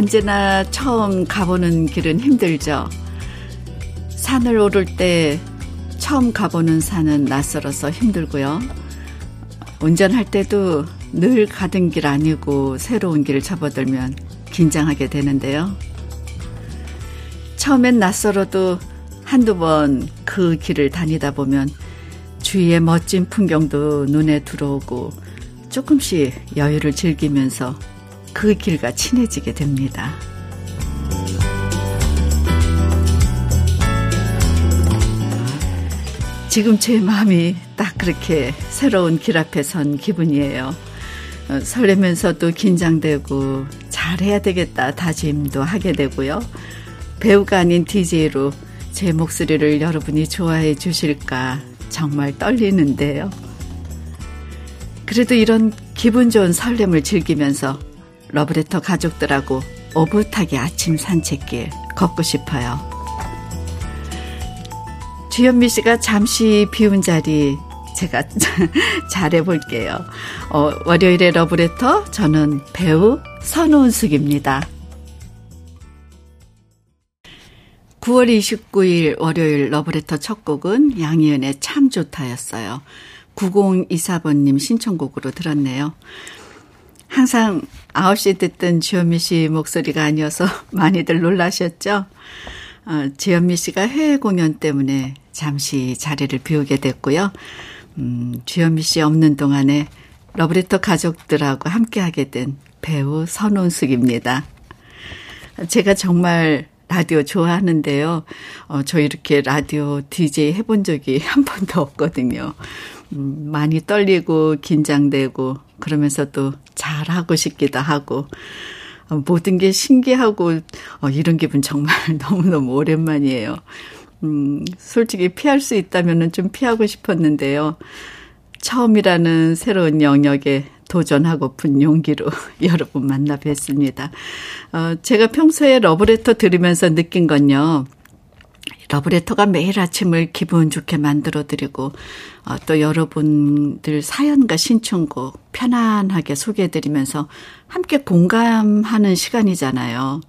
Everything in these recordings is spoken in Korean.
언제나 처음 가보는 길은 힘들죠. 산을 오를 때 처음 가보는 산은 낯설어서 힘들고요. 운전할 때도 늘 가던 길 아니고 새로운 길을 접어들면 긴장하게 되는데요. 처음엔 낯설어도 한두 번 그 길을 다니다 보면 주위의 멋진 풍경도 눈에 들어오고 조금씩 여유를 즐기면서 그 길과 친해지게 됩니다. 지금 제 마음이 딱 그렇게 새로운 길 앞에 선 기분이에요. 어, 설레면서도 긴장되고 잘해야 되겠다 다짐도 하게 되고요. 배우가 아닌 DJ로 제 목소리를 여러분이 좋아해 주실까 정말 떨리는데요. 그래도 이런 기분 좋은 설렘을 즐기면서 러브레터 가족들하고 오붓하게 아침 산책길 걷고 싶어요. 주현미 씨가 잠시 비운 자리 제가 잘해볼게요. 어, 월요일의 러브레터 저는 배우 선우은숙입니다. 9월 29일 월요일 러브레터 첫 곡은 양희은의 참 좋다였어요. 9024번님 신청곡으로 들었네요. 항상 9시 듣던 주현미 씨 목소리가 아니어서 많이들 놀라셨죠? 어, 주현미 씨가 해외 공연 때문에 잠시 자리를 비우게 됐고요. 음, 주현미 씨 없는 동안에 러브레터 가족들하고 함께하게 된 배우 선운숙입니다. 제가 정말 라디오 좋아하는데요. 어, 저 이렇게 라디오 DJ 해본 적이 한 번도 없거든요. 음, 많이 떨리고 긴장되고 그러면서 또 잘하고 싶기도 하고 어, 모든 게 신기하고 어, 이런 기분 정말 너무너무 오랜만이에요. 음, 솔직히 피할 수 있다면 좀 피하고 싶었는데요. 처음이라는 새로운 영역에 도전하고픈 용기로 여러분 만나 뵀습니다. 어, 제가 평소에 러브레터 들으면서 느낀 건요. 러브레터가 매일 아침을 기분 좋게 만들어 드리고 어, 또 여러분들 사연과 신청곡 편안하게 소개해 드리면서 함께 공감하는 시간이잖아요.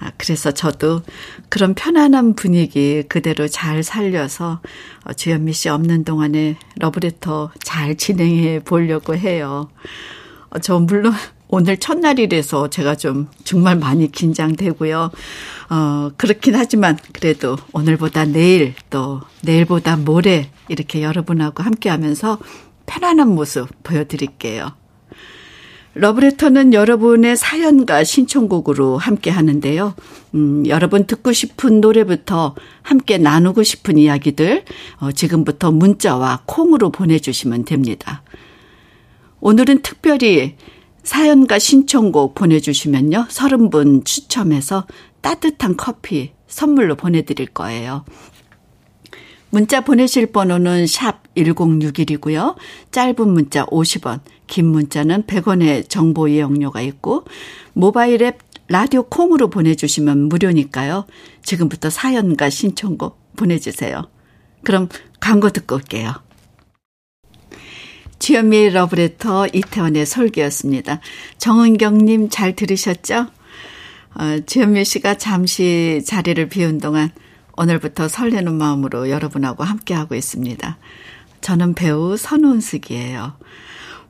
아, 그래서 저도 그런 편안한 분위기 그대로 잘 살려서 어, 주현미 씨 없는 동안에 러브레터 잘 진행해 보려고 해요. 어, 저 물론 오늘 첫날이라서 제가 좀 정말 많이 긴장되고요. 어, 그렇긴 하지만 그래도 오늘보다 내일 또 내일보다 모레 이렇게 여러분하고 함께 하면서 편안한 모습 보여드릴게요. 러브레터는 여러분의 사연과 신청곡으로 함께 하는데요. 음, 여러분 듣고 싶은 노래부터 함께 나누고 싶은 이야기들 어, 지금부터 문자와 콩으로 보내주시면 됩니다. 오늘은 특별히 사연과 신청곡 보내주시면요. 30분 추첨해서 따뜻한 커피 선물로 보내드릴 거예요. 문자 보내실 번호는 샵 1061이고요. 짧은 문자 50원, 긴 문자는 100원의 정보 이용료가 있고 모바일 앱 라디오 콩으로 보내주시면 무료니까요. 지금부터 사연과 신청곡 보내주세요. 그럼 광고 듣고 올게요. 주현미의 러브레터 이태원의 설계였습니다. 정은경님 잘 들으셨죠? 어, 주현미 씨가 잠시 자리를 비운 동안 오늘부터 설레는 마음으로 여러분하고 함께하고 있습니다. 저는 배우 선운숙이에요.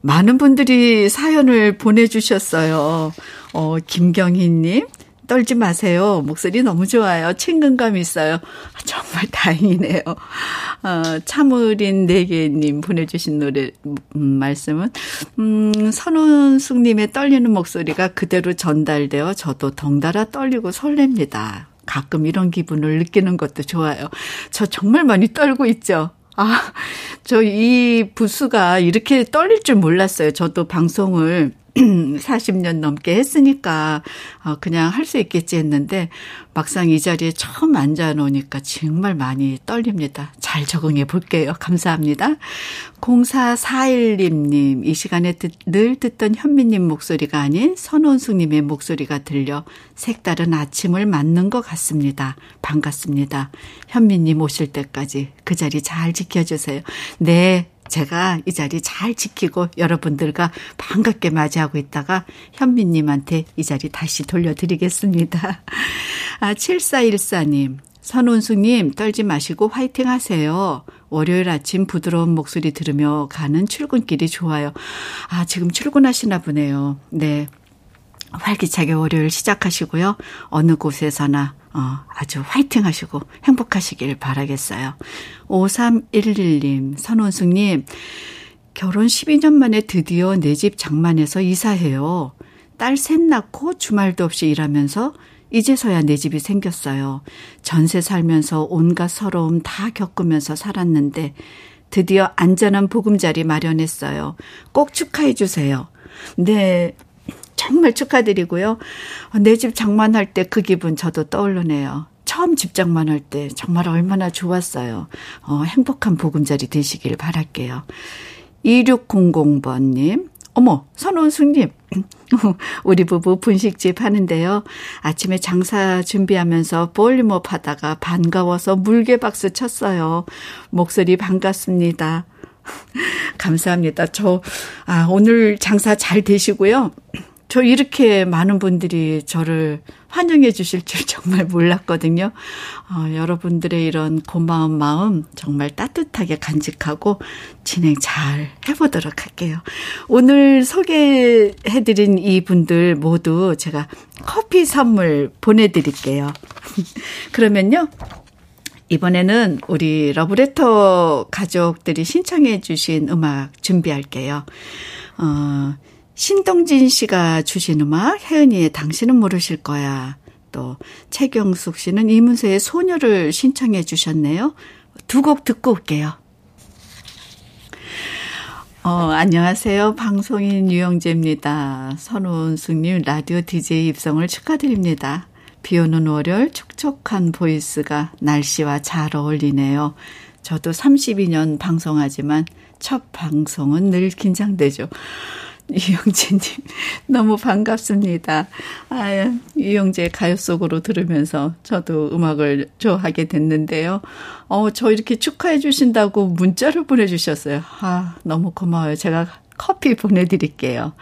많은 분들이 사연을 보내주셨어요. 어, 김경희님, 떨지 마세요. 목소리 너무 좋아요. 친근감 있어요. 정말 다행이네요. 어, 참으린 네개님 보내주신 노래, 음, 말씀은, 음, 선운숙님의 떨리는 목소리가 그대로 전달되어 저도 덩달아 떨리고 설렙니다. 가끔 이런 기분을 느끼는 것도 좋아요. 저 정말 많이 떨고 있죠. 아, 저 이 부스가 이렇게 떨릴 줄 몰랐어요. 저도 방송을 40년 넘게 했으니까 어, 그냥 할 수 있겠지 했는데 막상 이 자리에 처음 앉아 놓으니까 정말 많이 떨립니다. 잘 적응해 볼게요. 감사합니다. 0441님, 이 시간에 듣, 늘 듣던 현미님 목소리가 아닌 선원숙님의 목소리가 들려 색다른 아침을 맞는 것 같습니다. 반갑습니다. 현미님 오실 때까지 그 자리 잘 지켜주세요. 네, 제가 이 자리 잘 지키고 여러분들과 반갑게 맞이하고 있다가 현미님한테 이 자리 다시 돌려드리겠습니다. 아, 7414님. 선운수님, 떨지 마시고 화이팅 하세요. 월요일 아침 부드러운 목소리 들으며 가는 출근길이 좋아요. 아, 지금 출근하시나 보네요. 네. 활기차게 월요일 시작하시고요. 어느 곳에서나 어, 아주 화이팅 하시고 행복하시길 바라겠어요. 5311님, 선원숙님, 결혼 12년 만에 드디어 내 집 장만해서 이사해요. 딸 셋 낳고 주말도 없이 일하면서 이제서야 내 집이 생겼어요. 전세 살면서 온갖 서러움 다 겪으면서 살았는데 드디어 안전한 보금자리 마련했어요. 꼭 축하해 주세요. 네. 정말 축하드리고요. 내 집 장만할 때 그 기분 저도 떠오르네요. 처음 집 장만할 때 정말 얼마나 좋았어요. 어, 행복한 보금자리 되시길 바랄게요. 2600번님, 어머, 선원숙님. 우리 부부 분식집 하는데요. 아침에 장사 준비하면서 볼륨업 하다가 반가워서 물개 박수 쳤어요. 목소리 반갑습니다. 감사합니다. 저, 아, 오늘 장사 잘 되시고요. 저 이렇게 많은 분들이 저를 환영해 주실 줄 정말 몰랐거든요. 어, 여러분들의 이런 고마운 마음 정말 따뜻하게 간직하고 진행 잘 해보도록 할게요. 오늘 소개해드린 이 분들 모두 제가 커피 선물 보내드릴게요. 그러면요. 이번에는 우리 러브레터 가족들이 신청해 주신 음악 준비할게요. 어, 신동진 씨가 주신 음악 혜은이의 당신은 모르실 거야. 또 최경숙 씨는 이문세의 소녀를 신청해 주셨네요. 두 곡 듣고 올게요. 어, 안녕하세요. 방송인 유영재입니다. 선우승님 라디오 DJ 입성을 축하드립니다. 비 오는 월요일 촉촉한 보이스가 날씨와 잘 어울리네요. 저도 32년 방송하지만 첫 방송은 늘 긴장되죠. 이영재님, 너무 반갑습니다. 아, 이영재 가요 속으로 들으면서 저도 음악을 좋아하게 됐는데요. 어, 저 이렇게 축하해 주신다고 문자를 보내주셨어요. 아, 너무 고마워요. 제가 커피 보내드릴게요.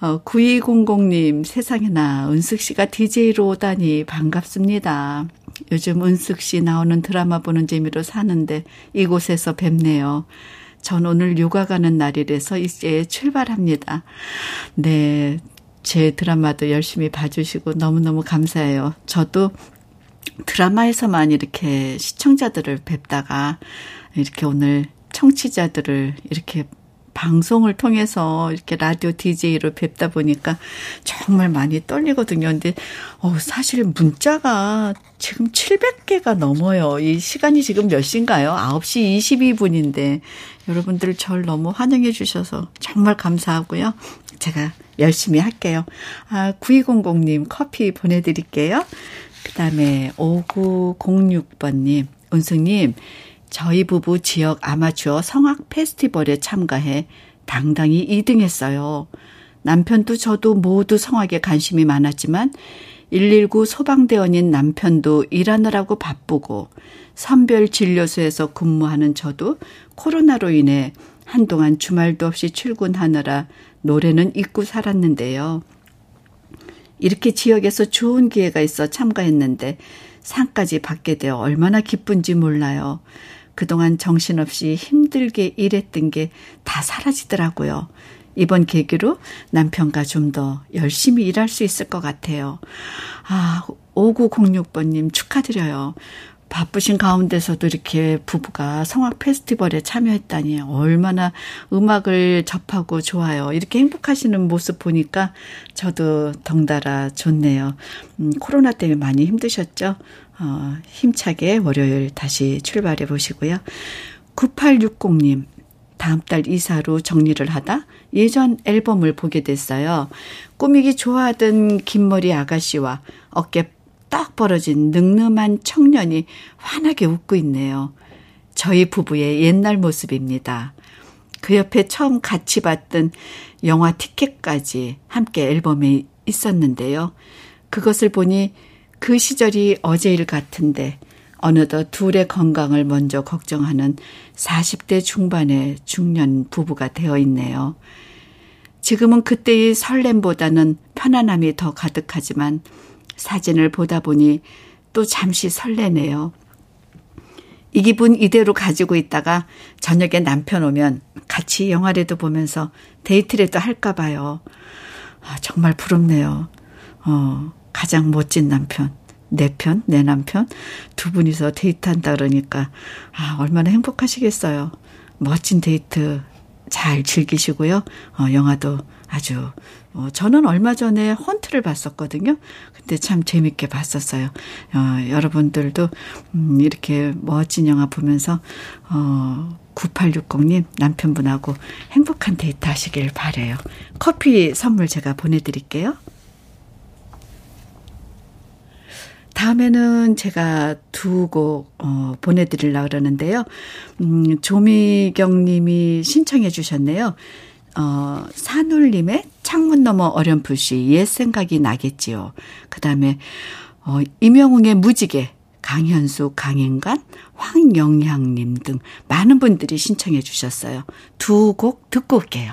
어, 9200님, 세상에나 은숙 씨가 DJ로 오다니 반갑습니다. 요즘 은숙 씨 나오는 드라마 보는 재미로 사는데 이곳에서 뵙네요. 전 오늘 육아 가는 날이라서 이제 출발합니다. 네. 제 드라마도 열심히 봐주시고 너무너무 감사해요. 저도 드라마에서만 이렇게 시청자들을 뵙다가 이렇게 오늘 청취자들을 이렇게 방송을 통해서 이렇게 라디오 DJ로 뵙다 보니까 정말 많이 떨리거든요. 근데 어 사실 문자가 지금 700개가 넘어요. 이 시간이 지금 몇 시인가요? 9시 22분인데 여러분들 절 너무 환영해 주셔서 정말 감사하고요. 제가 열심히 할게요. 아, 9200님 커피 보내드릴게요. 그 다음에 5906번님, 은숙님, 저희 부부 지역 아마추어 성악 페스티벌에 참가해 당당히 2등 했어요. 남편도 저도 모두 성악에 관심이 많았지만 119 소방대원인 남편도 일하느라고 바쁘고 선별 진료소에서 근무하는 저도 코로나로 인해 한동안 주말도 없이 출근하느라 노래는 잊고 살았는데요. 이렇게 지역에서 좋은 기회가 있어 참가했는데 상까지 받게 되어 얼마나 기쁜지 몰라요. 그동안 정신없이 힘들게 일했던 게 다 사라지더라고요. 이번 계기로 남편과 좀 더 열심히 일할 수 있을 것 같아요. 아, 5906번님 축하드려요. 바쁘신 가운데서도 이렇게 부부가 성악 페스티벌에 참여했다니 얼마나 음악을 접하고 좋아요. 이렇게 행복하시는 모습 보니까 저도 덩달아 좋네요. 음, 코로나 때문에 많이 힘드셨죠? 어, 힘차게 월요일 다시 출발해 보시고요. 9860님, 다음 달 이사로 정리를 하다 예전 앨범을 보게 됐어요. 꾸미기 좋아하던 긴 머리 아가씨와 어깨 딱 벌어진 늠름한 청년이 환하게 웃고 있네요. 저희 부부의 옛날 모습입니다. 그 옆에 처음 같이 봤던 영화 티켓까지 함께 앨범에 있었는데요. 그것을 보니 그 시절이 어제일 같은데 어느덧 둘의 건강을 먼저 걱정하는 40대 중반의 중년 부부가 되어 있네요. 지금은 그때의 설렘보다는 편안함이 더 가득하지만 사진을 보다 보니 또 잠시 설레네요. 이 기분 이대로 가지고 있다가 저녁에 남편 오면 같이 영화라도 보면서 데이트라도 할까 봐요. 아, 정말 부럽네요. 어, 가장 멋진 남편. 내 편, 내 남편 두 분이서 데이트한다 그러니까 아, 얼마나 행복하시겠어요. 멋진 데이트 잘 즐기시고요. 어, 영화도 아주 어, 저는 얼마 전에 헌트를 봤었거든요. 근데 참 재밌게 봤었어요. 어, 여러분들도 음, 이렇게 멋진 영화 보면서 어, 9860님 남편분하고 행복한 데이트 하시길 바래요. 커피 선물 제가 보내드릴게요. 다음에는 제가 두곡 어, 보내드리려고 그러는데요. 음, 조미경 님이 신청해 주셨네요. 어, 산울님의 창문 너머 어렴풋이 옛 생각이 나겠지요. 그 다음에, 어, 임영웅의 무지개, 강현수, 강인관, 황영향님 등 많은 분들이 신청해 주셨어요. 두 곡 듣고 올게요.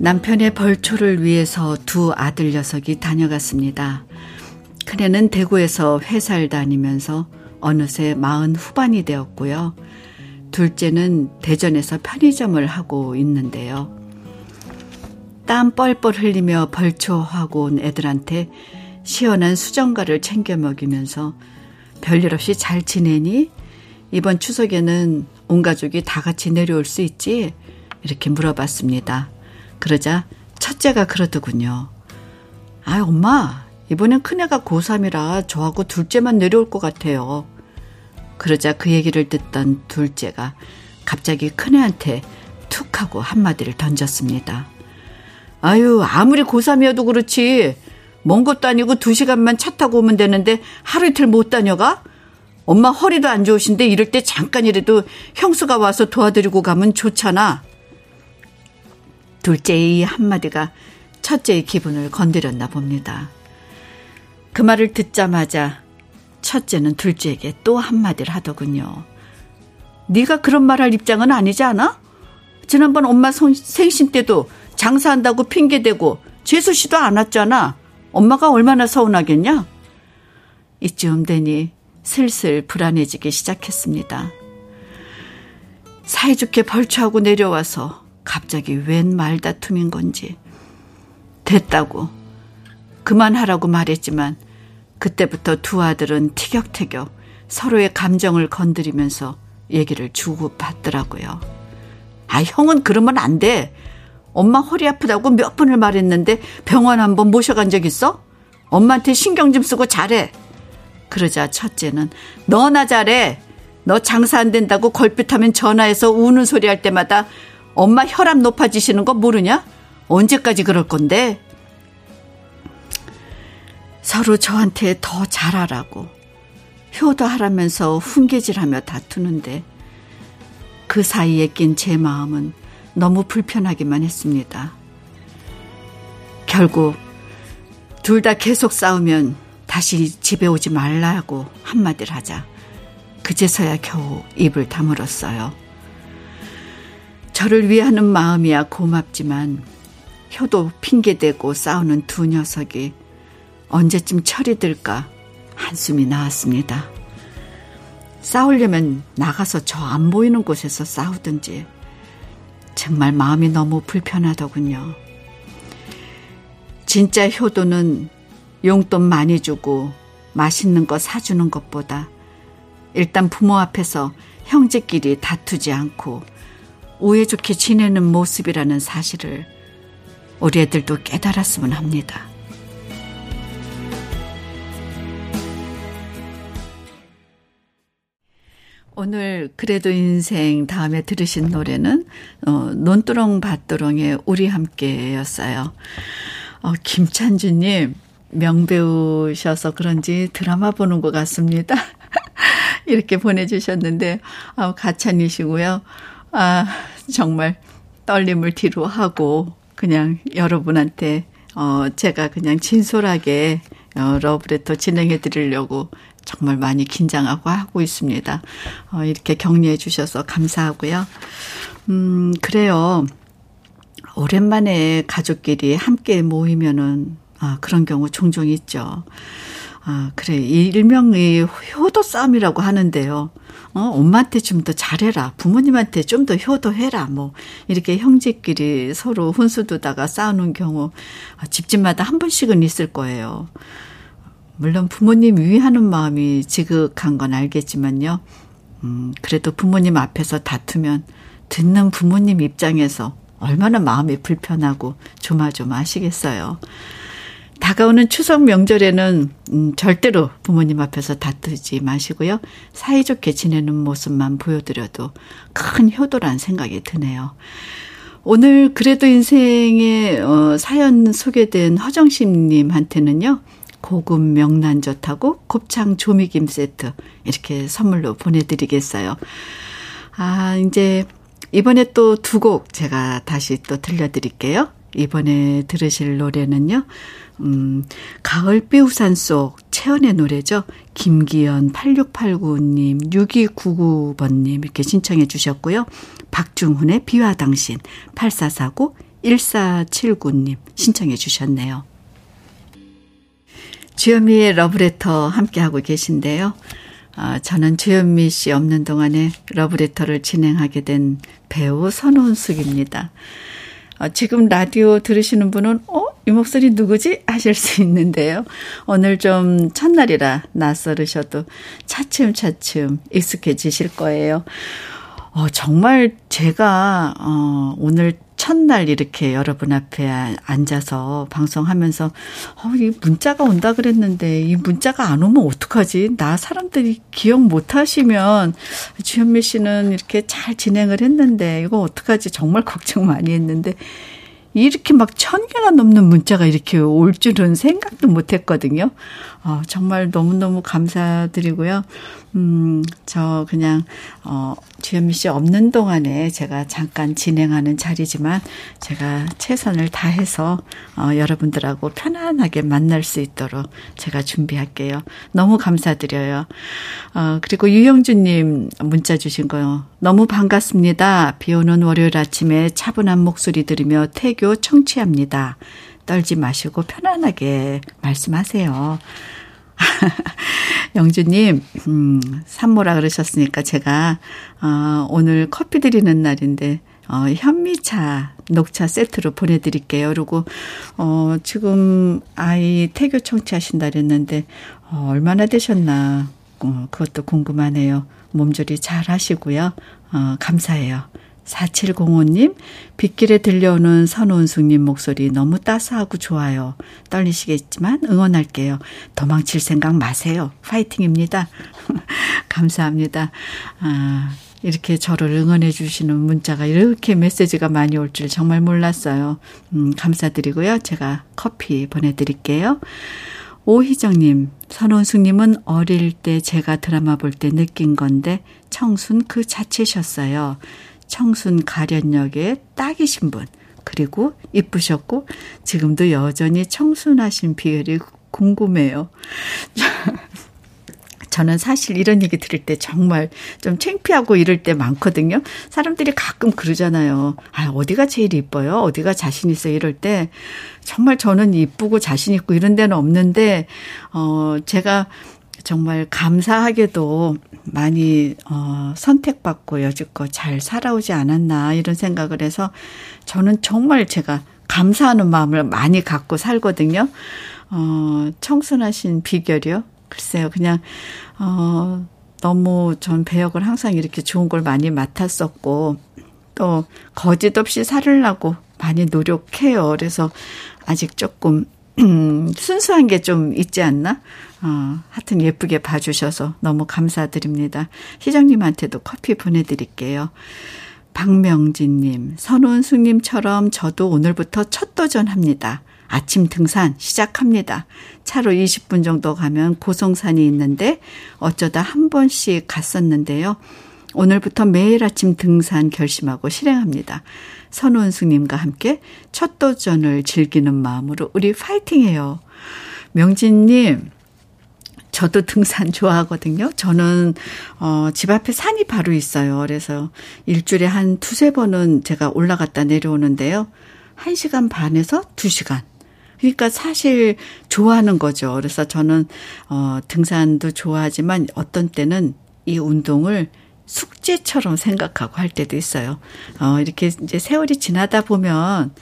남편의 벌초를 위해서 두 아들 녀석이 다녀갔습니다. 큰애는 대구에서 회사를 다니면서 어느새 마흔 후반이 되었고요. 둘째는 대전에서 편의점을 하고 있는데요. 땀 뻘뻘 흘리며 벌초하고 온 애들한테 시원한 수정과를 챙겨 먹이면서 별일 없이 잘 지내니? 이번 추석에는 온 가족이 다 같이 내려올 수 있지? 이렇게 물어봤습니다. 그러자 첫째가 그러더군요. 아, 엄마, 이번엔 큰애가 고3이라 저하고 둘째만 내려올 것 같아요. 그러자 그 얘기를 듣던 둘째가 갑자기 큰애한테 툭 하고 한마디를 던졌습니다. 아유, 아무리 고3이어도 그렇지. 먼 것도 아니고 두 시간만 차 타고 오면 되는데 하루 이틀 못 다녀가? 엄마 허리도 안 좋으신데 이럴 때 잠깐이라도 형수가 와서 도와드리고 가면 좋잖아. 둘째의 이 한마디가 첫째의 기분을 건드렸나 봅니다. 그 말을 듣자마자 첫째는 둘째에게 또 한마디를 하더군요. 네가 그런 말 할 입장은 아니지 않아? 지난번 엄마 생신 때도 장사한다고 핑계대고 재수 씨도 안 왔잖아. 엄마가 얼마나 서운하겠냐? 이쯤 되니 슬슬 불안해지기 시작했습니다. 사이좋게 벌초하고 내려와서 갑자기 웬 말다툼인 건지. 됐다고. 그만하라고 말했지만 그때부터 두 아들은 티격태격 서로의 감정을 건드리면서 얘기를 주고받더라고요. 아, 형은 그러면 안 돼. 엄마 허리 아프다고 몇 번을 말했는데 병원 한번 모셔간 적 있어? 엄마한테 신경 좀 쓰고 잘해. 그러자 첫째는 너나 잘해. 너 장사 안 된다고 걸핏하면 전화해서 우는 소리 할 때마다 엄마 혈압 높아지시는 거 모르냐? 언제까지 그럴 건데? 서로 저한테 더 잘하라고 효도하라면서 훈계질하며 다투는데 그 사이에 낀 제 마음은 너무 불편하기만 했습니다. 결국 둘 다 계속 싸우면 다시 집에 오지 말라고 한마디를 하자 그제서야 겨우 입을 다물었어요. 저를 위하는 마음이야 고맙지만 효도 핑계대고 싸우는 두 녀석이 언제쯤 철이 들까 한숨이 나왔습니다. 싸우려면 나가서 저 안 보이는 곳에서 싸우든지 정말 마음이 너무 불편하더군요. 진짜 효도는 용돈 많이 주고 맛있는 거 사주는 것보다 일단 부모 앞에서 형제끼리 다투지 않고 우애 좋게 지내는 모습이라는 사실을 우리 애들도 깨달았으면 합니다. 오늘 그래도 인생 다음에 들으신 노래는 어, 논두렁 밭두렁의 우리 함께였어요. 어, 김찬주님 명배우셔서 그런지 드라마 보는 것 같습니다. 이렇게 보내주셨는데 아, 가찬이시고요. 아 정말 떨림을 뒤로 하고 그냥 여러분한테 어 제가 그냥 진솔하게 어, 러브레터 진행해 드리려고 정말 많이 긴장하고 하고 있습니다. 어, 이렇게 격려해 주셔서 감사하고요. 음, 그래요. 오랜만에 가족끼리 함께 모이면은, 아, 그런 경우 종종 있죠. 아, 그래. 일명의 효도 싸움이라고 하는데요. 어, 엄마한테 좀 더 잘해라. 부모님한테 좀 더 효도해라. 뭐, 이렇게 형제끼리 서로 훈수 두다가 싸우는 경우, 아, 집집마다 한 번씩은 있을 거예요. 물론 부모님 위하는 마음이 지극한 건 알겠지만요. 음, 그래도 부모님 앞에서 다투면 듣는 부모님 입장에서 얼마나 마음이 불편하고 조마조마하시겠어요. 다가오는 추석 명절에는 음, 절대로 부모님 앞에서 다투지 마시고요. 사이좋게 지내는 모습만 보여드려도 큰 효도란 생각이 드네요. 오늘 그래도 인생의 어, 사연 소개된 허정심님한테는요. 고급 명란젓하고 곱창 조미김 세트 이렇게 선물로 보내드리겠어요. 아, 이제 이번에 또 두 곡 제가 다시 또 들려드릴게요. 이번에 들으실 노래는요. 음, 가을비 우산 속 채연의 노래죠. 김기현 8689님, 6299번님 이렇게 신청해 주셨고요. 박중훈의 비와 당신 8449 1479님 신청해 주셨네요. 주현미의 러브레터 함께하고 계신데요. 아, 저는 주현미 씨 없는 동안에 러브레터를 진행하게 된 배우 선원숙입니다. 어, 지금 라디오 들으시는 분은, 어? 이 목소리 누구지? 하실 수 있는데요. 오늘 좀 첫날이라 낯설으셔도 차츰차츰 익숙해지실 거예요. 어, 정말 제가, 어, 오늘 첫날 이렇게 여러분 앞에 앉아서 방송하면서 어, 이 문자가 온다 그랬는데 이 문자가 안 오면 어떡하지? 나 사람들이 기억 못 하시면 주현미 씨는 이렇게 잘 진행을 했는데 이거 어떡하지? 정말 걱정 많이 했는데 이렇게 막 천 개가 넘는 문자가 이렇게 올 줄은 생각도 못 했거든요. 어, 정말 너무너무 감사드리고요. 음, 저 그냥, 어, 주현미 씨 없는 동안에 제가 잠깐 진행하는 자리지만 제가 최선을 다해서, 어, 여러분들하고 편안하게 만날 수 있도록 제가 준비할게요. 너무 감사드려요. 어, 그리고 유영주님 문자 주신 거요. 너무 반갑습니다. 비 오는 월요일 아침에 차분한 목소리 들으며 태교 청취합니다. 떨지 마시고 편안하게 말씀하세요. 영주님, 음, 산모라 그러셨으니까 제가, 어, 오늘 커피 드리는 날인데, 어, 현미차, 녹차 세트로 보내드릴게요. 그리고, 어, 지금 아이 태교 청취하신다 그랬는데, 어, 얼마나 되셨나, 어, 그것도 궁금하네요. 몸조리 잘 하시고요. 어, 감사해요. 4705님, 빗길에 들려오는 선원숙님 목소리 너무 따스하고 좋아요. 떨리시겠지만 응원할게요. 도망칠 생각 마세요. 파이팅입니다. 감사합니다. 아, 이렇게 저를 응원해 주시는 문자가 이렇게 메시지가 많이 올 줄 정말 몰랐어요. 음, 감사드리고요. 제가 커피 보내드릴게요. 오희정님, 선원숙님은 어릴 때 제가 드라마 볼 때 느낀 건데 청순 그 자체셨어요. 청순 가련역에 딱이신 분, 그리고 이쁘셨고 지금도 여전히 청순하신 비결이 궁금해요. 저는 사실 이런 얘기 들을 때 정말 좀 창피하고 이럴 때 많거든요. 사람들이 가끔 그러잖아요. 아, 어디가 제일 이뻐요? 어디가 자신 있어? 이럴 때 정말 저는 이쁘고 자신 있고 이런 데는 없는데, 어, 제가 정말 감사하게도 많이 어 선택받고 여지껏 잘 살아오지 않았나 이런 생각을 해서 저는 정말 제가 감사하는 마음을 많이 갖고 살거든요. 어 청순하신 비결이요. 글쎄요. 그냥 어 너무 전 배역을 항상 이렇게 좋은 걸 많이 맡았었고 또 거짓 없이 살으려고 많이 노력해요. 그래서 아직 조금 음, 순수한 게 좀 있지 않나? 어, 하여튼 예쁘게 봐주셔서 너무 감사드립니다. 희정님한테도 커피 보내드릴게요. 박명진님, 선원숙님처럼 저도 오늘부터 첫 도전합니다. 아침 등산 시작합니다. 차로 20분 정도 가면 고성산이 있는데 어쩌다 한 번씩 갔었는데요. 오늘부터 매일 아침 등산 결심하고 실행합니다. 선원숙님과 함께 첫 도전을 즐기는 마음으로 우리 파이팅해요. 명진님, 저도 등산 좋아하거든요. 저는, 어, 집 앞에 산이 바로 있어요. 그래서 일주일에 한 두세 번은 제가 올라갔다 내려오는데요. 1시간 반에서 2시간. 그러니까 사실 좋아하는 거죠. 그래서 저는, 어, 등산도 좋아하지만 어떤 때는 이 운동을 숙제처럼 생각하고 할 때도 있어요. 어, 이렇게 이제 세월이 지나다 보면,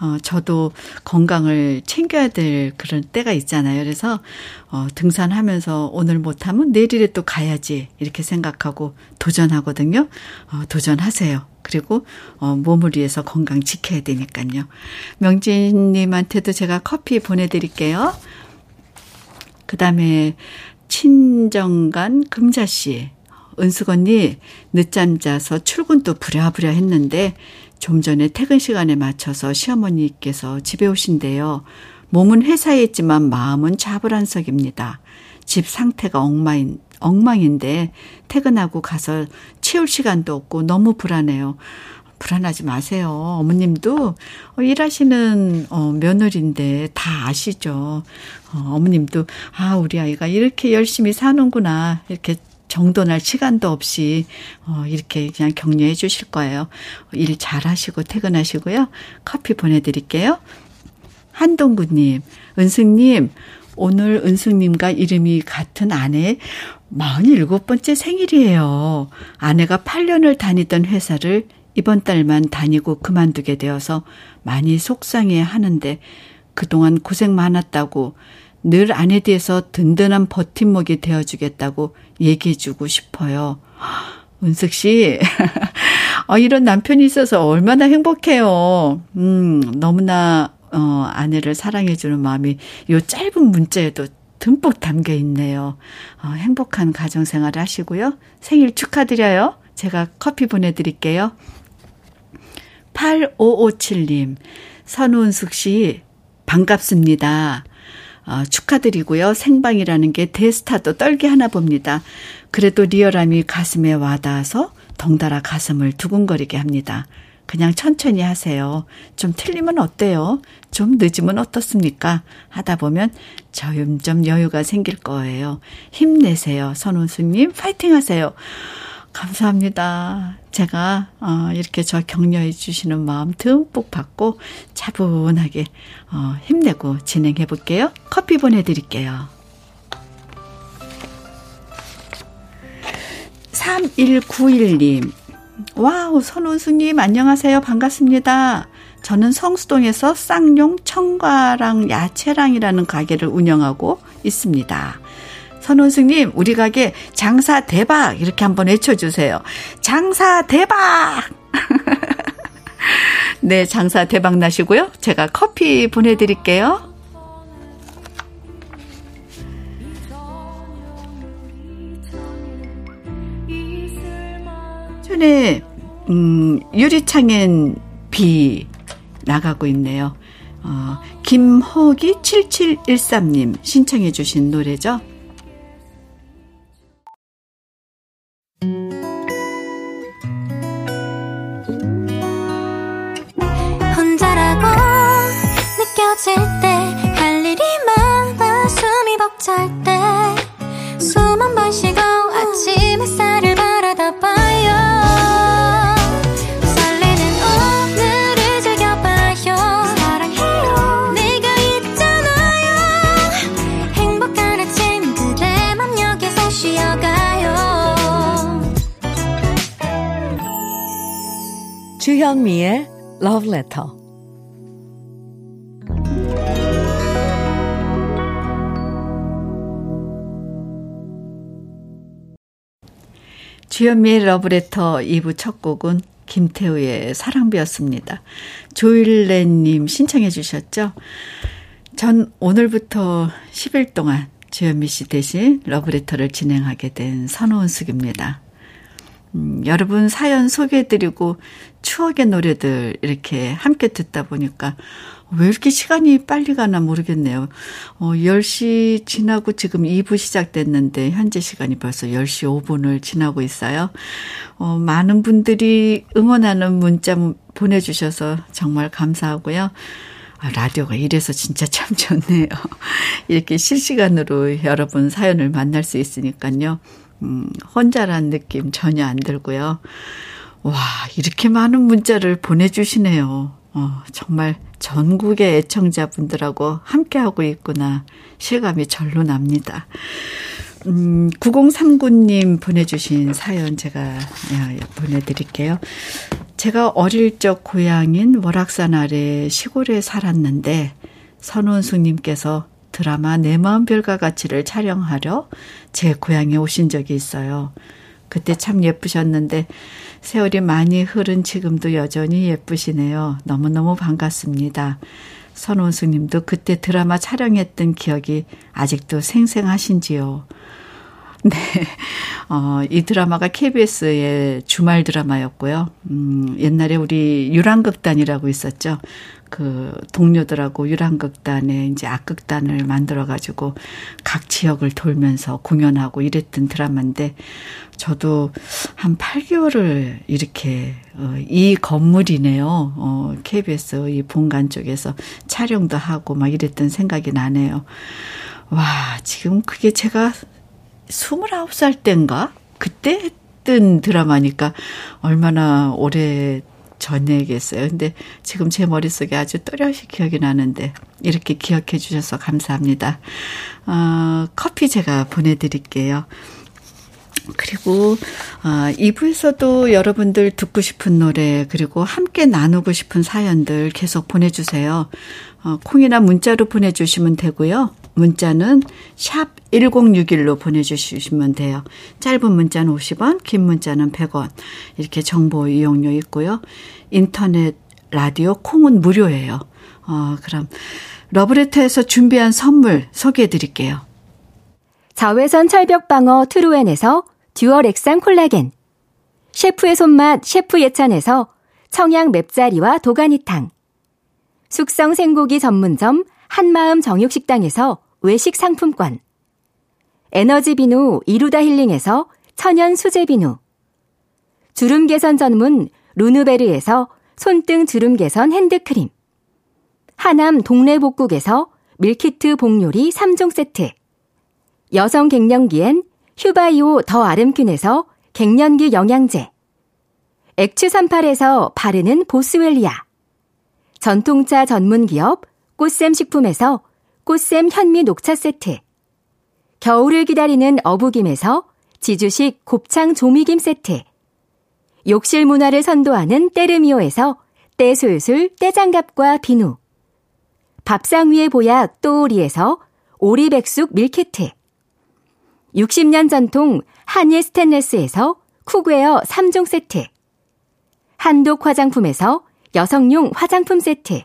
어, 저도 건강을 챙겨야 될 그런 때가 있잖아요. 그래서, 어, 등산하면서 오늘 못하면 내일에 또 가야지. 이렇게 생각하고 도전하거든요. 어, 도전하세요. 그리고, 어, 몸을 위해서 건강 지켜야 되니까요. 명진님한테도 제가 커피 보내드릴게요. 그 다음에, 친정간 금자씨. 은숙 언니 늦잠 자서 출근도 부랴부랴 했는데 좀 전에 퇴근 시간에 맞춰서 시어머니께서 집에 오신대요. 몸은 회사에 있지만 마음은 자불안석입니다. 집 상태가 엉망인, 엉망인데 퇴근하고 가서 치울 시간도 없고 너무 불안해요. 불안하지 마세요. 어머님도 일하시는 어, 며느리인데 다 아시죠. 어, 어머님도 아 우리 아이가 이렇게 열심히 사는구나 이렇게 정돈할 시간도 없이 어 이렇게 그냥 격려해 주실 거예요. 일 잘하시고 퇴근하시고요. 커피 보내드릴게요. 한동구님, 은숙님, 오늘 은숙님과 이름이 같은 아내 47번째 생일이에요. 아내가 8년을 다니던 회사를 이번 달만 다니고 그만두게 되어서 많이 속상해 하는데 그동안 고생 많았다고 늘 아내 뒤에서 든든한 버팀목이 되어주겠다고 얘기해주고 싶어요. 은숙 씨, 어, 이런 남편이 있어서 얼마나 행복해요. 음, 너무나, 어, 아내를 사랑해주는 마음이 요 짧은 문자에도 듬뿍 담겨 있네요. 어, 행복한 가정생활 하시고요. 생일 축하드려요. 제가 커피 보내드릴게요. 8557님, 선우은숙 씨, 반갑습니다. 어, 축하드리고요. 생방이라는 게 대스타도 떨게 하나 봅니다. 그래도 리얼함이 가슴에 와닿아서 덩달아 가슴을 두근거리게 합니다. 그냥 천천히 하세요. 좀 틀리면 어때요? 좀 늦으면 어떻습니까? 하다 보면 점점 여유가 생길 거예요. 힘내세요. 선우수님, 파이팅 하세요. 감사합니다. 제가 어, 이렇게 저 격려해 주시는 마음 듬뿍 받고 차분하게 어, 힘내고 진행해 볼게요. 커피 보내드릴게요. 3191님. 와우, 선우수님, 안녕하세요. 반갑습니다. 저는 성수동에서 쌍용 청과랑 야채랑이라는 가게를 운영하고 있습니다. 선원승님, 우리 가게 장사 대박! 이렇게 한번 외쳐주세요. 장사 대박! 네, 장사 대박 나시고요. 제가 커피 보내드릴게요. 전에, 음, 유리창엔 비 나가고 있네요. 어, 김호기 7713님 신청해 주신 노래죠. Letter. 주현미의 러브레터 2부 첫 곡은 김태우의 사랑비였습니다. 조일레님 신청해 주셨죠? 전 오늘부터 10일 동안 주현미 씨 대신 러브레터를 진행하게 된 선호은숙입니다. 음, 여러분 사연 소개해드리고 추억의 노래들 이렇게 함께 듣다 보니까 왜 이렇게 시간이 빨리 가나 모르겠네요. 어, 10시 지나고 지금 2부 시작됐는데 현재 시간이 벌써 10시 5분을 지나고 있어요. 어, 많은 분들이 응원하는 문자 보내주셔서 정말 감사하고요. 아, 라디오가 이래서 진짜 참 좋네요. 이렇게 실시간으로 여러분 사연을 만날 수 있으니까요. 음, 혼자란 느낌 전혀 안 들고요. 와, 이렇게 많은 문자를 보내주시네요. 어, 정말 전국의 애청자분들하고 함께하고 있구나. 실감이 절로 납니다. 음, 9039님 보내주신 사연 제가 보내드릴게요. 제가 어릴 적 고향인 월악산 아래 시골에 살았는데 선원수님께서 드라마 내 마음 별과 같이를 촬영하러 제 고향에 오신 적이 있어요. 그때 참 예쁘셨는데 세월이 많이 흐른 지금도 여전히 예쁘시네요. 너무너무 반갑습니다. 선원수 님도 그때 드라마 촬영했던 기억이 아직도 생생하신지요? 네. 어, 이 드라마가 KBS의 주말 드라마였고요. 음, 옛날에 우리 유랑극단이라고 있었죠. 그 동료들하고 유랑극단에 이제 악극단을 만들어가지고 각 지역을 돌면서 공연하고 이랬던 드라마인데 저도 한 8개월을 이렇게 어, 이 건물이네요. 어, KBS 이 본관 쪽에서 촬영도 하고 막 이랬던 생각이 나네요. 와, 지금 그게 제가 29살 땐가? 그때 했던 드라마니까 얼마나 오래 전 얘기했어요. 근데 지금 제 머릿속에 아주 또렷이 기억이 나는데 이렇게 기억해 주셔서 감사합니다. 어, 커피 제가 보내드릴게요. 그리고 어, 2부에서도 여러분들 듣고 싶은 노래 그리고 함께 나누고 싶은 사연들 계속 보내주세요. 어, 콩이나 문자로 보내주시면 되고요. 문자는 샵 1061로 보내주시면 돼요. 짧은 문자는 50원, 긴 문자는 100원. 이렇게 정보 이용료 있고요. 인터넷, 라디오, 콩은 무료예요. 어, 그럼 러브레터에서 준비한 선물 소개해 드릴게요. 자외선 철벽 방어 트루엔에서 dual 액상 콜라겐. 셰프의 손맛 셰프 예찬에서 청양 맵자리와 도가니탕. 숙성 생고기 전문점 한마음 정육식당에서 외식 상품권. 에너지 비누 이루다 힐링에서 천연 수제 비누. 주름 개선 전문 루누베르에서 손등 주름 개선 핸드크림. 하남 동래 복국에서 밀키트 복요리 3종 세트. 여성 갱년기엔 휴바이오 더 아름퀸에서 갱년기 영양제. 액추 38에서 바르는 보스웰리아. 전통차 전문 기업 꽃샘 식품에서 꽃샘 현미 녹차 세트. 겨울을 기다리는 어부김에서 지주식 곱창 조미김 세트. 욕실 문화를 선도하는 때르미오에서 때술술 때장갑과 비누. 밥상 위의 보약 또오리에서 오리백숙 밀키트. 60년 전통 한일 스텐레스에서 cookware 3종 세트. 한독 화장품에서 여성용 화장품 세트.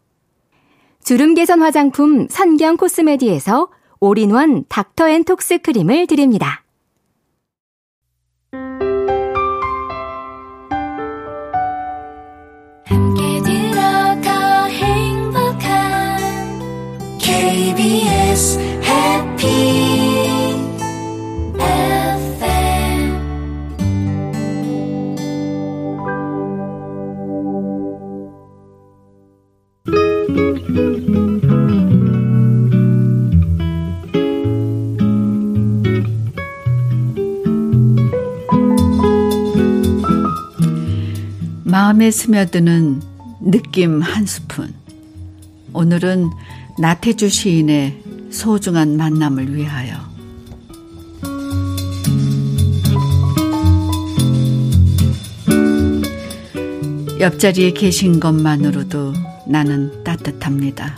주름 개선 화장품 선경 코스메디에서 올인원 닥터앤톡스 크림을 드립니다. KBS 마음에 스며드는 느낌 한 스푼. 오늘은 나태주 시인의 소중한 만남을 위하여. 옆자리에 계신 것만으로도 나는 따뜻합니다.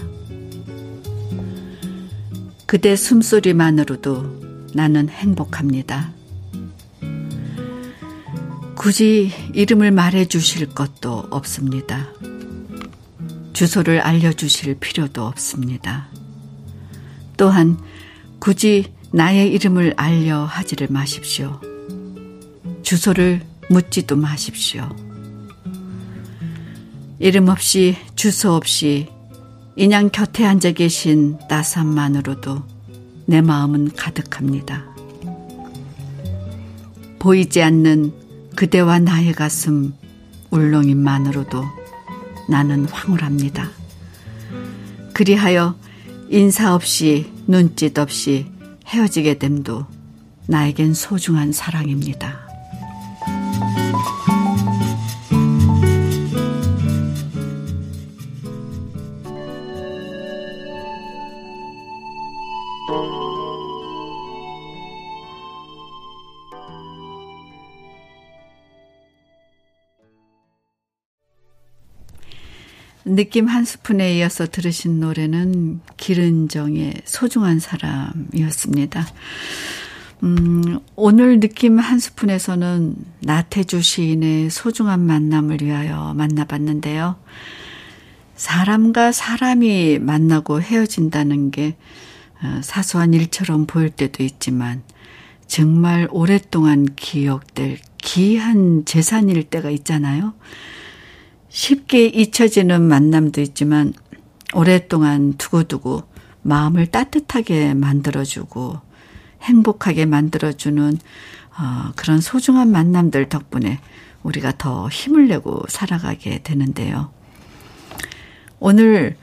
그대 숨소리만으로도 나는 행복합니다. 굳이 이름을 말해 주실 것도 없습니다. 주소를 알려주실 필요도 없습니다. 또한 굳이 나의 이름을 알려 하지를 마십시오. 주소를 묻지도 마십시오. 이름 없이 주소 없이 인양 곁에 앉아 계신 따삼만으로도 내 마음은 가득합니다. 보이지 않는 그대와 나의 가슴 울렁임만으로도 나는 황홀합니다. 그리하여 인사 없이 눈짓 없이 헤어지게 됨도 나에겐 소중한 사랑입니다. 느낌 한 스푼에 이어서 들으신 노래는 기른정의 소중한 사람이었습니다. 음, 오늘 느낌 한 스푼에서는 나태주 시인의 소중한 만남을 위하여 만나봤는데요. 사람과 사람이 만나고 헤어진다는 게 어, 사소한 일처럼 보일 때도 있지만 정말 오랫동안 기억될 귀한 재산일 때가 있잖아요. 쉽게 잊혀지는 만남도 있지만 오랫동안 두고두고 마음을 따뜻하게 만들어주고 행복하게 만들어주는 어, 그런 소중한 만남들 덕분에 우리가 더 힘을 내고 살아가게 되는데요. 오늘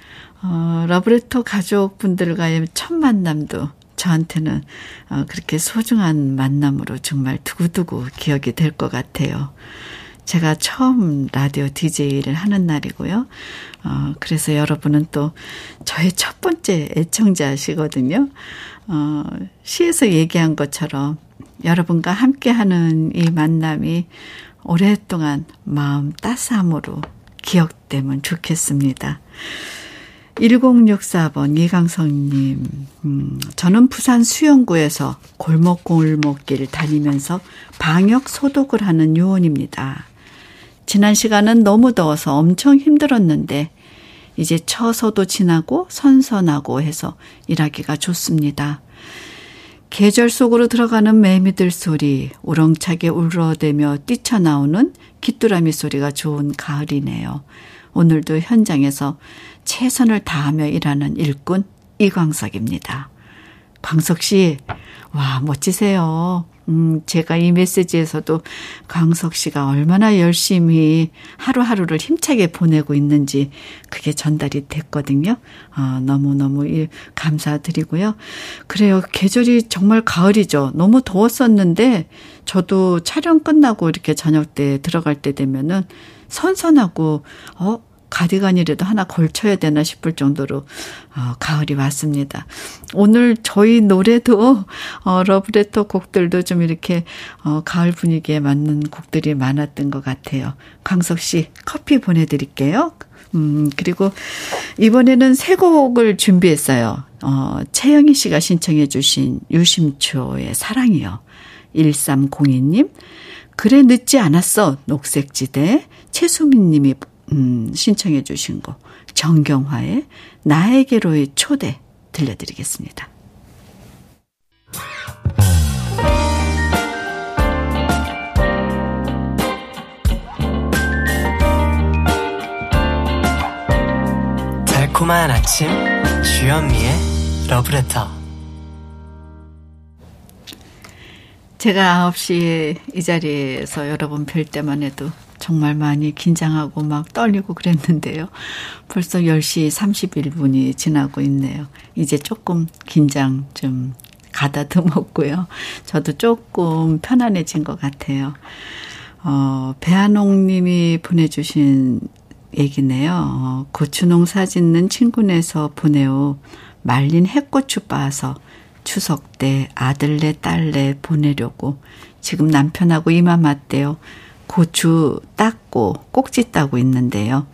어, 러브레터 가족분들과의 첫 만남도 저한테는 어, 그렇게 소중한 만남으로 정말 두고두고 기억이 될 것 같아요. 제가 처음 라디오 DJ를 하는 날이고요. 어, 그래서 여러분은 또 저의 첫 번째 애청자시거든요. 어, 시에서 얘기한 것처럼 여러분과 함께 하는 이 만남이 오랫동안 마음 따스함으로 기억되면 좋겠습니다. 1064번 이강성님, 음, 저는 부산 수영구에서 골목골목길 다니면서 방역 소독을 하는 요원입니다. 지난 시간은 너무 더워서 엄청 힘들었는데 이제 처서도 지나고 선선하고 해서 일하기가 좋습니다. 계절 속으로 들어가는 매미들 소리, 우렁차게 울어대며 뛰쳐나오는 귀뚜라미 소리가 좋은 가을이네요. 오늘도 현장에서 최선을 다하며 일하는 일꾼 이광석입니다. 광석 씨, 와, 멋지세요. 음, 제가 이 메시지에서도 강석 씨가 얼마나 열심히 하루하루를 힘차게 보내고 있는지 그게 전달이 됐거든요. 어, 너무너무 감사드리고요. 그래요. 계절이 정말 가을이죠. 너무 더웠었는데 저도 촬영 끝나고 이렇게 저녁 때 들어갈 때 되면은 선선하고, 어, 가디건이라도 하나 걸쳐야 되나 싶을 정도로 어, 가을이 왔습니다. 오늘 저희 노래도 어, 러브레터 곡들도 좀 이렇게 어, 가을 분위기에 맞는 곡들이 많았던 것 같아요. 광석 씨 커피 보내드릴게요. 음, 그리고 이번에는 새 곡을 준비했어요. 어, 최영희 씨가 신청해 주신 유심초의 사랑이요. 1302님. 그래 늦지 않았어. 녹색지대. 최수민 님이 음, 신청해 주신 곡 정경화의 나에게로의 초대 들려드리겠습니다. 달콤한 아침 주현미의 러브레터 제가 9시에 이 자리에서 여러분 뵐 때만 해도 정말 많이 긴장하고 막 떨리고 그랬는데요. 벌써 10시 31분이 지나고 있네요. 이제 조금 긴장 좀 가다듬었고요. 저도 조금 편안해진 것 같아요. 어, 배한옥 님이 보내주신 얘기네요. 어, 고추 농 사 짓는 친구네서 보내오. 말린 해고추 빻아서 추석 때 아들네 딸네 보내려고 지금 남편하고 이마 맞대요. 고추 닦고 꼭지 따고 있는데요.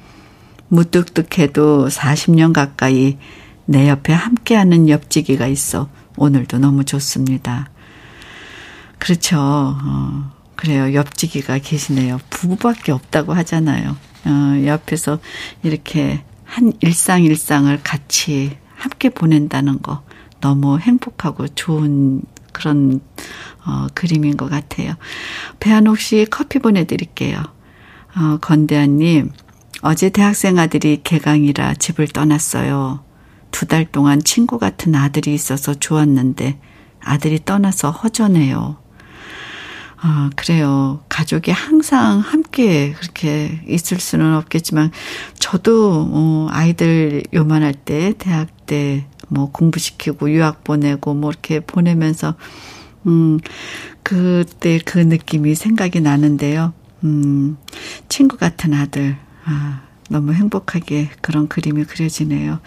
무뚝뚝해도 40년 가까이 내 옆에 함께하는 옆지기가 있어 오늘도 너무 좋습니다. 그렇죠. 어, 그래요. 옆지기가 계시네요. 부부밖에 없다고 하잖아요. 어, 옆에서 이렇게 한 일상 일상을 같이 함께 보낸다는 거 너무 행복하고 좋은 그런 어, 그림인 것 같아요. 배한옥 씨 커피 보내드릴게요. 어, 건대한님, 어제 대학생 아들이 개강이라 집을 떠났어요. 두 달 동안 친구 같은 아들이 있어서 좋았는데 아들이 떠나서 허전해요. 아, 그래요. 가족이 항상 함께 그렇게 있을 수는 없겠지만, 저도, 어, 아이들 요만할 때, 대학 때, 뭐 공부시키고 유학 보내고 뭐 이렇게 보내면서, 음, 그때 그 느낌이 생각이 나는데요. 음, 친구 같은 아들, 아, 너무 행복하게 그런 그림이 그려지네요.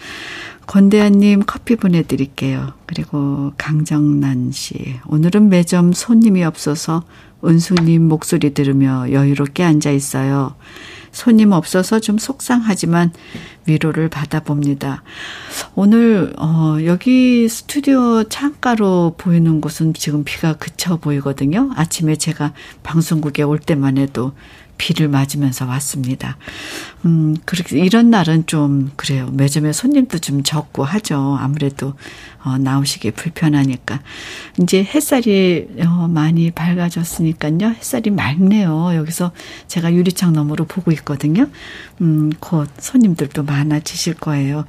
권대한님 커피 보내드릴게요. 그리고 강정란 씨. 오늘은 매점 손님이 없어서 은숙님 목소리 들으며 여유롭게 앉아 있어요. 손님 없어서 좀 속상하지만 위로를 받아봅니다. 오늘 어 여기 스튜디오 창가로 보이는 곳은 지금 비가 그쳐 보이거든요. 아침에 제가 방송국에 올 때만 해도 비를 맞으면서 왔습니다. 음, 그렇게, 이런 날은 좀, 그래요. 매점에 손님도 좀 적고 하죠. 아무래도, 어, 나오시기 불편하니까. 이제 햇살이, 어, 많이 밝아졌으니까요. 햇살이 맑네요. 여기서 제가 유리창 너머로 보고 있거든요. 음, 곧 손님들도 많 아지실 거예요.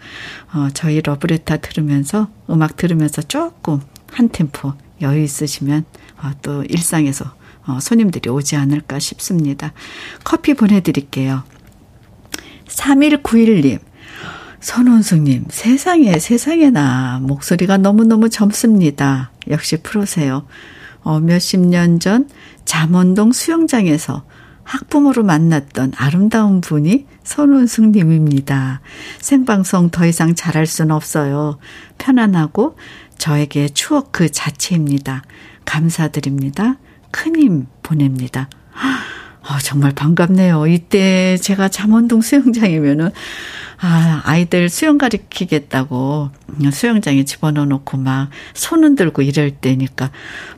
어, 저희 러브레타 들으면서, 음악 들으면서 조금 한 템포 여유 있으시면, 어, 또 일상에서 어, 손님들이 오지 않을까 싶습니다. 커피 보내드릴게요. 3191님, 선원숙님, 세상에, 세상에나, 목소리가 너무너무 젊습니다. 역시 프로세요. 어, 몇십 년 전 잠원동 수영장에서 학부모로 만났던 아름다운 분이 선원숙님입니다. 생방송 더 이상 잘할 수는 없어요. 편안하고 저에게 추억 그 자체입니다. 감사드립니다. 큰힘 보냅니다. 아, 정말 반갑네요. 이때 제가 잠원동 수영장이면은, 아, 아이들 수영 가르치겠다고 수영장에 집어넣어 놓고 막 손은 들고 이럴 때니까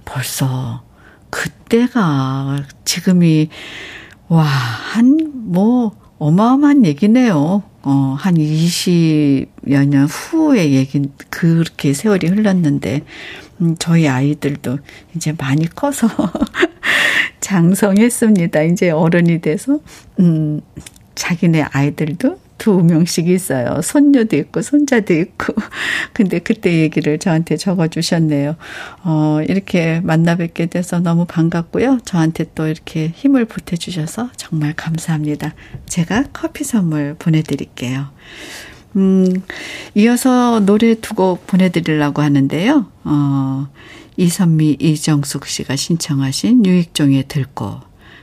벌써 그때가 지금이, 와, 한, 뭐, 어마어마한 얘기네요. 어, 한 20여 년 후의 얘기, 그렇게 세월이 흘렀는데, 음, 저희 아이들도 이제 많이 커서 장성했습니다. 이제 어른이 돼서, 음, 자기네 아이들도 두 명씩 있어요. 손녀도 있고, 손자도 있고. 근데 그때 얘기를 저한테 적어 주셨네요. 어, 이렇게 만나 뵙게 돼서 너무 반갑고요. 저한테 또 이렇게 힘을 보태 주셔서 정말 감사합니다. 제가 커피 선물 보내 드릴게요. 음, 이어서 노래 두 곡 보내 드리려고 하는데요. 어, 이선미, 이정숙 씨가 신청하신 유익종의 들고,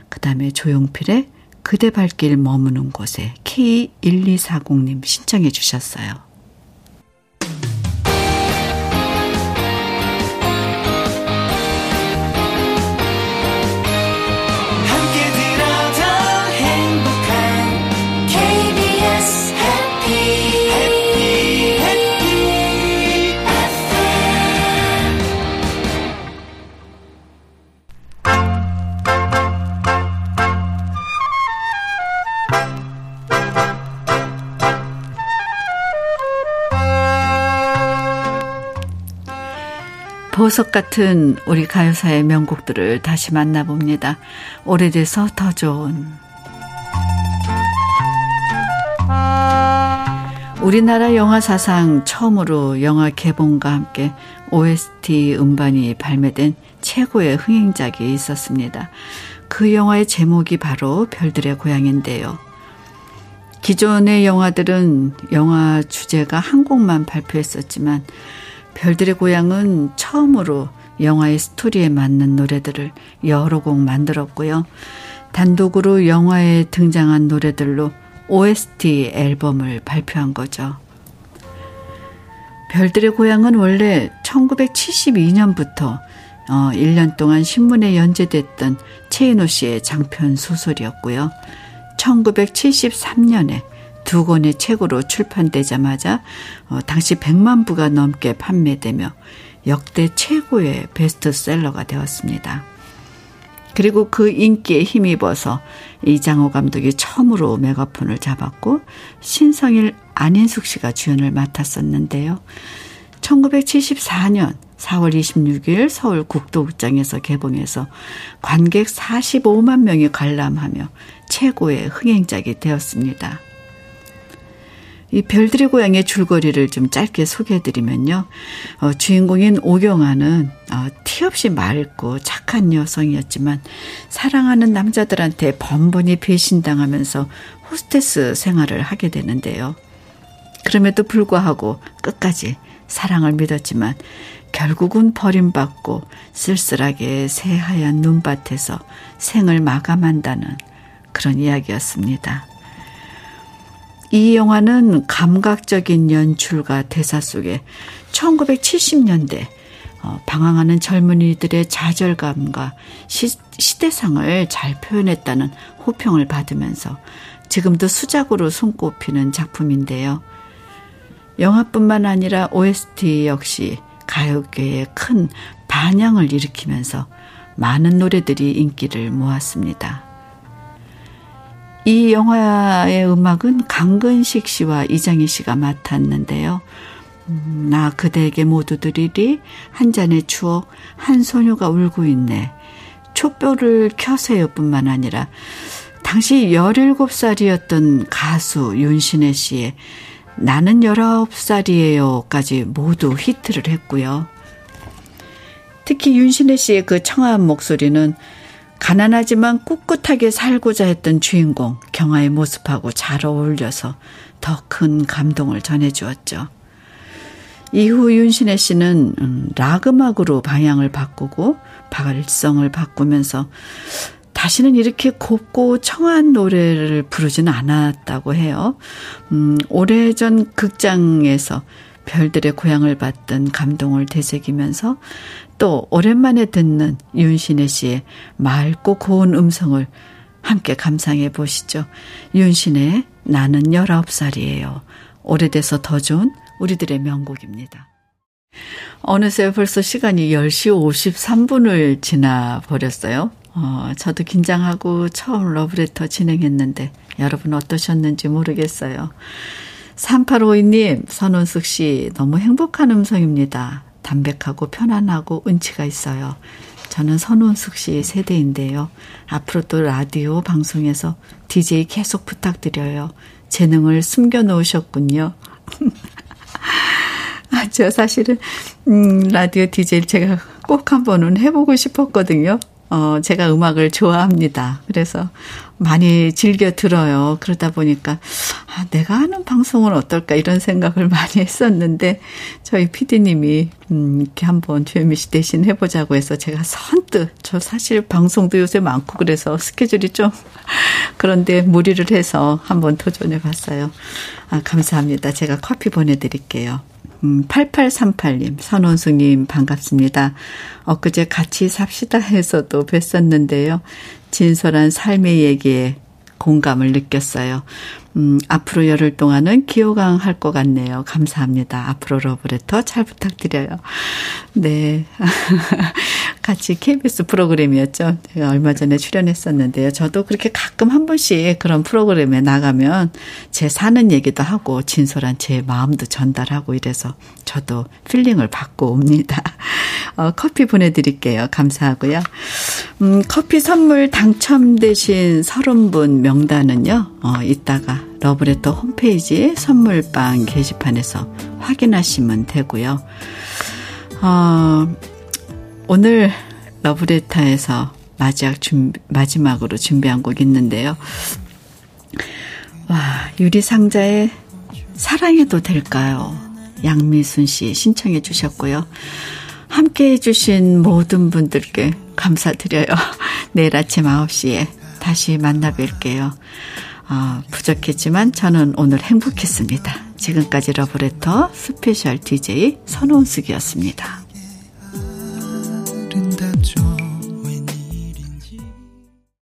그 다음에 조용필의 그대 발길 머무는 곳에 K1240님 신청해 주셨어요. 보석 같은 우리 가요사의 명곡들을 다시 만나봅니다. 오래돼서 더 좋은. 우리나라 영화 사상 처음으로 영화 개봉과 함께 OST 음반이 발매된 최고의 흥행작이 있었습니다. 그 영화의 제목이 바로 별들의 고향인데요. 기존의 영화들은 영화 주제가 한 곡만 발표했었지만 별들의 고향은 처음으로 영화의 스토리에 맞는 노래들을 여러 곡 만들었고요. 단독으로 영화에 등장한 노래들로 OST 앨범을 발표한 거죠. 별들의 고향은 원래 1972년부터 어, 1년 동안 신문에 연재됐던 최인호 씨의 장편 소설이었고요. 1973년에 두 권의 책으로 출판되자마자 어, 당시 100만 부가 넘게 판매되며 역대 최고의 베스트셀러가 되었습니다. 그리고 그 인기에 힘입어서 이장호 감독이 처음으로 메가폰을 잡았고 신성일 안인숙 씨가 주연을 맡았었는데요. 1974년 4월 26일 서울 국도극장에서 개봉해서 관객 45만 명이 관람하며 최고의 흥행작이 되었습니다. 이 별들의 고향의 줄거리를 좀 짧게 소개해드리면요. 어, 주인공인 오경아는 어, 티 없이 맑고 착한 여성이었지만 사랑하는 남자들한테 번번이 배신당하면서 호스테스 생활을 하게 되는데요. 그럼에도 불구하고 끝까지 사랑을 믿었지만 결국은 버림받고 쓸쓸하게 새하얀 눈밭에서 생을 마감한다는 그런 이야기였습니다. 이 영화는 감각적인 연출과 대사 속에 1970년대 어, 방황하는 젊은이들의 좌절감과 시, 시대상을 잘 표현했다는 호평을 받으면서 지금도 수작으로 손꼽히는 작품인데요. 영화뿐만 아니라 OST 역시 가요계에 큰 반향을 일으키면서 많은 노래들이 인기를 모았습니다. 이 영화의 음악은 강근식 씨와 이장희 씨가 맡았는데요. 음, 나 그대에게 모두 드리리 한 잔의 추억 한 소녀가 울고 있네 촛불을 켜세요 뿐만 아니라 당시 17살이었던 가수 윤신혜 씨의 나는 19살이에요까지 모두 히트를 했고요. 특히 윤신혜 씨의 그 청아한 목소리는 가난하지만 꿋꿋하게 살고자 했던 주인공 경아의 모습하고 잘 어울려서 더 큰 감동을 전해주었죠. 이후 윤신혜 씨는 음, 락 음악으로 방향을 바꾸고 발성을 바꾸면서 다시는 이렇게 곱고 청아한 노래를 부르지는 않았다고 해요. 음, 오래전 극장에서 별들의 고향을 봤던 감동을 되새기면서 또 오랜만에 듣는 윤신혜 씨의 맑고 고운 음성을 함께 감상해 보시죠. 윤신의 나는 19살이에요. 오래돼서 더 좋은 우리들의 명곡입니다. 어느새 벌써 시간이 10시 53분을 지나 버렸어요. 어, 저도 긴장하고 처음 러브레터 진행했는데 여러분 어떠셨는지 모르겠어요. 3852님, 선원숙 씨, 너무 행복한 음성입니다. 담백하고 편안하고 운치가 있어요. 저는 선운숙 씨 세대인데요. 앞으로도 라디오 방송에서 DJ 계속 부탁드려요. 재능을 숨겨 놓으셨군요. 아, 저 사실은, 음, 라디오 DJ 제가 꼭 한 번은 해보고 싶었거든요. 어, 제가 음악을 좋아합니다. 그래서 많이 즐겨 들어요. 그러다 보니까, 아, 내가 하는 방송은 어떨까 이런 생각을 많이 했었는데, 저희 PD님이, 음, 이렇게 한번 주현미 씨 대신 해보자고 해서 제가 선뜻, 저 사실 방송도 요새 많고 그래서 스케줄이 좀, 그런데 무리를 해서 한번 도전해 봤어요. 아, 감사합니다. 제가 커피 보내드릴게요. 음, 8838님, 선원숙님 반갑습니다. 엊그제 같이 삽시다 해서도 뵀었는데요. 진솔한 삶의 얘기에 공감을 느꼈어요. 음, 앞으로 열흘 동안은 기호강 할 것 같네요. 감사합니다. 앞으로 러브레터 잘 부탁드려요. 네. 같이 KBS 프로그램이었죠. 제가 얼마 전에 출연했었는데요. 저도 그렇게 가끔 한 번씩 그런 프로그램에 나가면 제 사는 얘기도 하고 진솔한 제 마음도 전달하고 이래서 저도 feeling을 받고 옵니다. 어, 커피 보내드릴게요. 감사하고요. 음, 커피 선물 당첨되신 30분 명단은요, 어, 이따가 러브레터 홈페이지 선물방 게시판에서 확인하시면 되고요. 어, 오늘 러브레터에서 마지막 준비, 마지막으로 준비한 곡 있는데요. 와, 유리상자의 사랑해도 될까요? 양미순 씨 신청해 주셨고요. 함께 해주신 모든 분들께 감사드려요. 내일 아침 9시에 다시 만나 뵐게요. 어, 부족했지만 저는 오늘 행복했습니다. 지금까지 러브레터 special DJ 선원숙이었습니다.